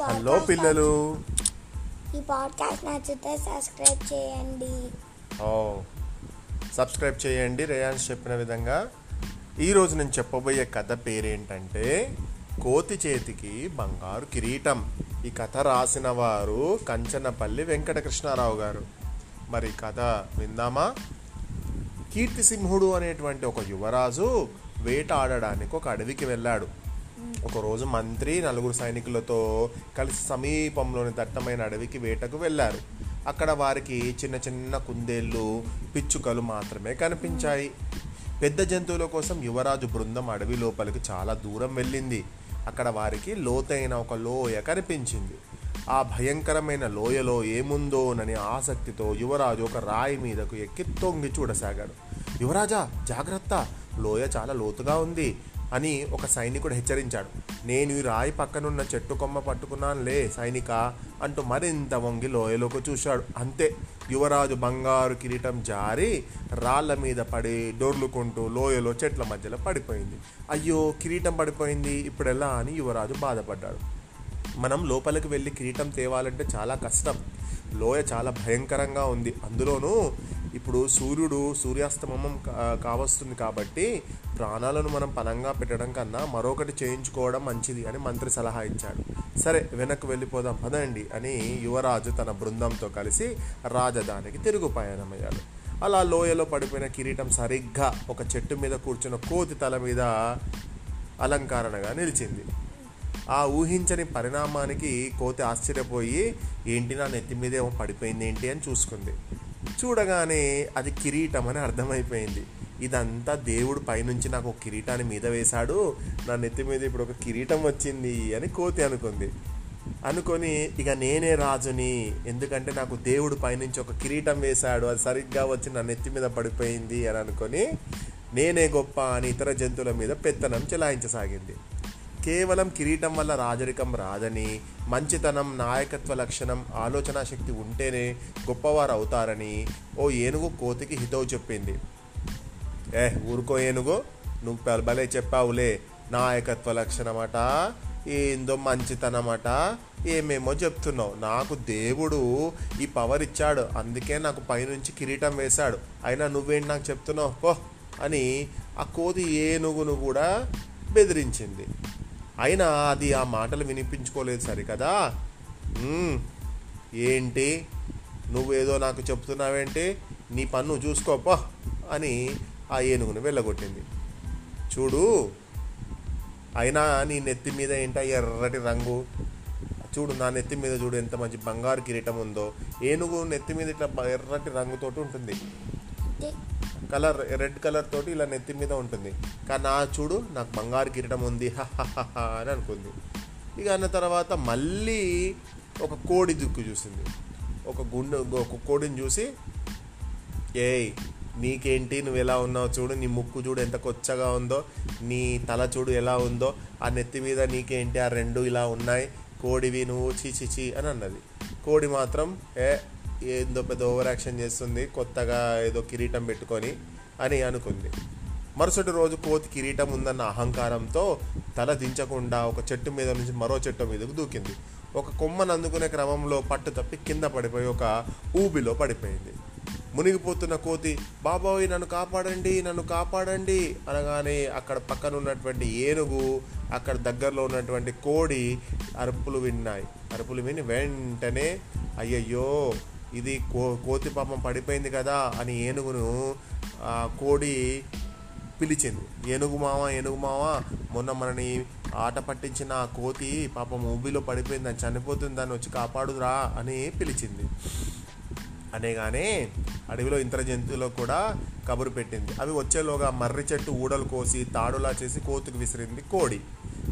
Hello పిల్లలు. ఈ podcast నచ్చితే సబ్స్క్రైబ్ చేయండి. ఓ సబ్స్క్రైబ్ చేయండి. రేయాన్స్ చెప్పిన విధంగా ఈరోజు నేను చెప్పబోయే కథ పేరేంటంటే కోతి చేతికి బంగారు కిరీటం. ఈ కథ రాసిన వారు కంచనపల్లి వెంకటకృష్ణారావు గారు. మరి కథ విందామా? కీర్తిసింహుడు అనేటువంటి ఒక యువరాజు వేట ఆడడానికి ఒక అడవికి వెళ్ళాడు. ఒకరోజు మంత్రి నలుగురు సైనికులతో కలిసి సమీపంలోని దట్టమైన అడవికి వేటకు వెళ్ళారు. అక్కడ వారికి చిన్న చిన్న కుందేళ్ళు పిచ్చుకలు మాత్రమే కనిపించాయి. పెద్ద జంతువుల కోసం యువరాజు బృందం అడవి లోపలికి చాలా దూరం వెళ్ళింది. అక్కడ వారికి లోతైన ఒక లోయ కనిపించింది. ఆ భయంకరమైన లోయలో ఏముందోనని ఆసక్తితో యువరాజు ఒక రాయి మీదకు ఎక్కి తొంగి చూడసాగాడు. యువరాజా జాగ్రత్త! లోయ చాలా లోతుగా ఉంది. అని ఒక సైనికుడు హెచ్చరించాడు. నేను ఈ రాయి పక్కనున్న చెట్టు కొమ్మ పట్టుకున్నానులే సైనిక? అంటూ మరింత వంగి లోయలోకి చూశాడు. అంతే యువరాజు బంగారు కిరీటం జారి రాళ్ళ మీద పడి డొర్లుకుంటూ లోయలో చెట్ల మధ్యలో పడిపోయింది. అయ్యో కిరీటం పడిపోయింది ఇప్పుడెలా అని యువరాజు బాధపడ్డాడు. మనం లోపలికి వెళ్ళి కిరీటం తేవాలంటే చాలా కష్టం. లోయ చాలా భయంకరంగా ఉంది. అందులోనూ ఇప్పుడు సూర్యుడు సూర్యాస్తమం కా- కావస్తుంది కాబట్టి ప్రాణాలను మనం పనంగా పెట్టడం కన్నా మరొకటి చేయించుకోవడం మంచిది అని మంత్రి సలహా ఇచ్చాడు. సరే వెనక్కి వెళ్ళిపోదాం. పదండి అని యువరాజు తన బృందంతో కలిసి రాజధానికి తిరుగు పయనమయ్యాడు. అలా లోయలో పడిపోయిన కిరీటం సరిగ్గా ఒక చెట్టు మీద కూర్చున్న కోతి తల మీద అలంకరణగా నిలిచింది. ఆ ఊహించని పరిణామానికి కోతి ఆశ్చర్యపోయి ఏంటి నా నెత్తి మీద ఏమో పడిపోయింది ఏంటి అని చూసుకుంది. చూడగానే అది కిరీటం అని అర్థమైపోయింది. ఇదంతా దేవుడు పైనుంచి నాకు ఒక కిరీటాన్ని మీద వేశాడు. నా నెత్తి మీద ఇప్పుడు ఒక కిరీటం వచ్చింది అని కోతి అనుకుంది. అనుకొని ఇక నేనే రాజుని ఎందుకంటే నాకు దేవుడు పైనుంచి ఒక కిరీటం వేశాడు. అది సరిగ్గా వచ్చి నా నెత్తి మీద పడిపోయింది అని అనుకొని నేనే గొప్ప అని ఇతర జంతువుల మీద పెత్తనం చెలాయించసాగింది. కేవలం కిరీటం వల్ల రాజరికం రాదని మంచితనం నాయకత్వ లక్షణం ఆలోచన శక్తి ఉంటేనే గొప్పవారు అవుతారని ఓ ఏనుగు కోతికి హితవు చెప్పింది. ఏ ఊరుకో ఏనుగు నువ్వు భలే చెప్పావులే. నాయకత్వ లక్షణమట ఏందో మంచితనమట ఏమేమో చెప్తున్నావు. నాకు దేవుడు ఈ పవర్ ఇచ్చాడు. అందుకే నాకు పైనుంచి కిరీటం వేశాడు. అయినా నువ్వేంటి నాకు చెప్తున్నావు? పో అని ఆ కోతి ఏనుగును కూడా బెదిరించింది. అయినా అది ఆ మాటలు వినిపించుకోలేదు సరికదా? ఏంటి? నువ్వేదో నాకు చెప్తున్నావేంటి? నీ పన్ను చూసుకోపో అని ఆ ఏనుగును వెళ్ళగొట్టింది. చూడు అయినా నీ నెత్తి మీద ఏంటా ఎర్రటి రంగు? చూడు నా నెత్తి మీద చూడు ఎంత మంచి బంగారు కిరీటం ఉందో. ఏనుగు నెత్తి మీద ఇట్లా ఎర్రటి రంగుతోటి ఉంటుంది. కలర్ రెడ్ కలర్ తోటి ఇలా నెత్తి మీద ఉంటుంది. కానీ నా చూడు నాకు బంగారు కిరీటం ఉంది హహహహ అని అనుకుంది. ఇక అన్న తర్వాత మళ్ళీ ఒక కోడి దుక్కు చూసింది. ఒక గుండె ఒక కోడిని చూసి ఏయ్ నీకేంటి? నువ్వు ఎలా ఉన్నావు చూడు నీ ముక్కు చూడు ఎంత కొచ్చగా ఉందో నీ తల చూడు ఎలా ఉందో ఆ నెత్తి మీద నీకేంటి? ఆ రెండు ఇలా ఉన్నాయి కోడివి నువ్వు చీ చీ అని అన్నది. కోడి మాత్రం ఏ ఏందో పెద్ద ఓవర్ యాక్షన్ చేస్తుంది కొత్తగా ఏదో కిరీటం పెట్టుకొని అని అనుకుంది. మరుసటి రోజు కోతి కిరీటం ఉందన్న అహంకారంతో తల దించకుండా ఒక చెట్టు మీద నుంచి మరో చెట్టు మీదకు దూకింది. ఒక కొమ్మను అందుకునే క్రమంలో పట్టు తప్పి కింద పడిపోయి ఒక ఊబిలో పడిపోయింది. మునిగిపోతున్న కోతి బాబోయ్ నన్ను కాపాడండి నన్ను కాపాడండి అనగానే అక్కడ పక్కన ఉన్నటువంటి ఏనుగు అక్కడ దగ్గరలో ఉన్నటువంటి కోడి అరుపులు విన్నాయి. అరుపులు విని వెంటనే అయ్యయ్యో ఇది కో కోతి పాపం పడిపోయింది కదా అని ఏనుగును కోడి పిలిచింది. ఏనుగు మామ ఏనుగు మామ మొన్న మనని ఆట పట్టించిన ఆ కోతి పాపం ఊబిలో పడిపోయింది దాన్ని చనిపోతుంది దాన్ని వచ్చి కాపాడురా అని పిలిచింది. అనేగానే అడవిలో ఇంతర జంతువులకు కూడా కబురు పెట్టింది. అవి వచ్చేలోగా మర్రి చెట్టు ఊడలు కోసి తాడులా చేసి కోతుకు విసిరింది కోడి.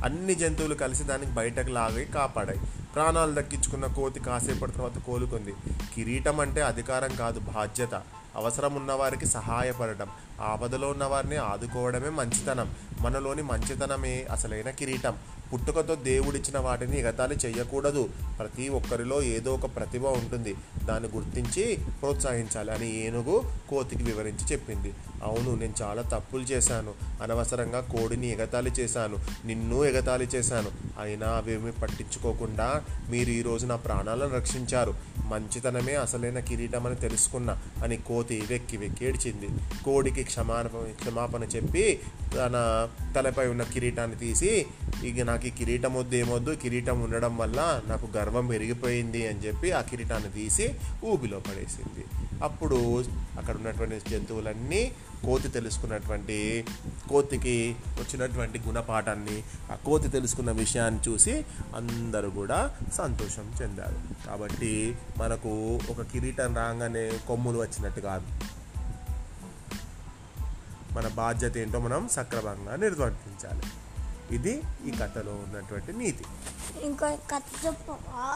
అన్ని జంతువులు కలిసి దానికి బయటకు లాగి కాపాడాయి. ప్రాణాలు దక్కించుకున్న కోతి కాసేపటి తర్వాత కోలుకుంది. కిరీటం అంటే అధికారం కాదు బాధ్యత. అవసరం ఉన్నవారికి సహాయపడటం. ఆపదలో ఉన్నవారిని ఆదుకోవడమే మంచితనం. మనలోని మంచితనమే అసలైన కిరీటం. పుట్టుకతో దేవుడిచ్చిన వాటిని ఎగతాళి చేయకూడదు. ప్రతి ఒక్కరిలో ఏదో ఒక ప్రతిభ ఉంటుంది. దాన్ని గుర్తించి ప్రోత్సహించాలి అని ఏనుగు కోతికి వివరించి చెప్పింది. అవును నేను చాలా తప్పులు చేశాను. అనవసరంగా కోడిని ఎగతాళి చేశాను. నిన్ను ఎగతాళి చేశాను. అయినా అవేమీ పట్టించుకోకుండా మీరు ఈరోజు నా ప్రాణాలను రక్షించారు. మంచితనమే అసలైన కిరీటం అని తెలుసుకున్నా అని కోతి వెక్కి వెక్కి ఏడ్చింది. కోడికి క్షమాపణ క్షమాపణ చెప్పి తన తలపై ఉన్న కిరీటాన్ని తీసి ఇక నాకు ఈ కిరీటం వద్దు ఏమొద్దు కిరీటం ఉండడం వల్ల నాకు గర్వం పెరిగిపోయింది అని చెప్పి ఆ కిరీటాన్ని తీసి ఊబిలో పడేసింది. అప్పుడు అక్కడ ఉన్నటువంటి జంతువులన్నీ కోతి తెలుసుకున్నటువంటి కోతికి వచ్చినటువంటి గుణపాఠాన్ని ఆ కోతి తెలుసుకున్న విషయాన్ని చూసి అందరూ కూడా సంతోషం చెందారు. కాబట్టి మనకు ఒక కిరీటం రాగానే కొమ్ములు వచ్చినట్టు కాదు. మన బాధ్యత ఏంటో మనం సక్రమంగా నిర్వర్తించాలి. ఇది ఈ కథలో ఉన్నటువంటి నీతి. ఇంకో కథ చెప్పవా?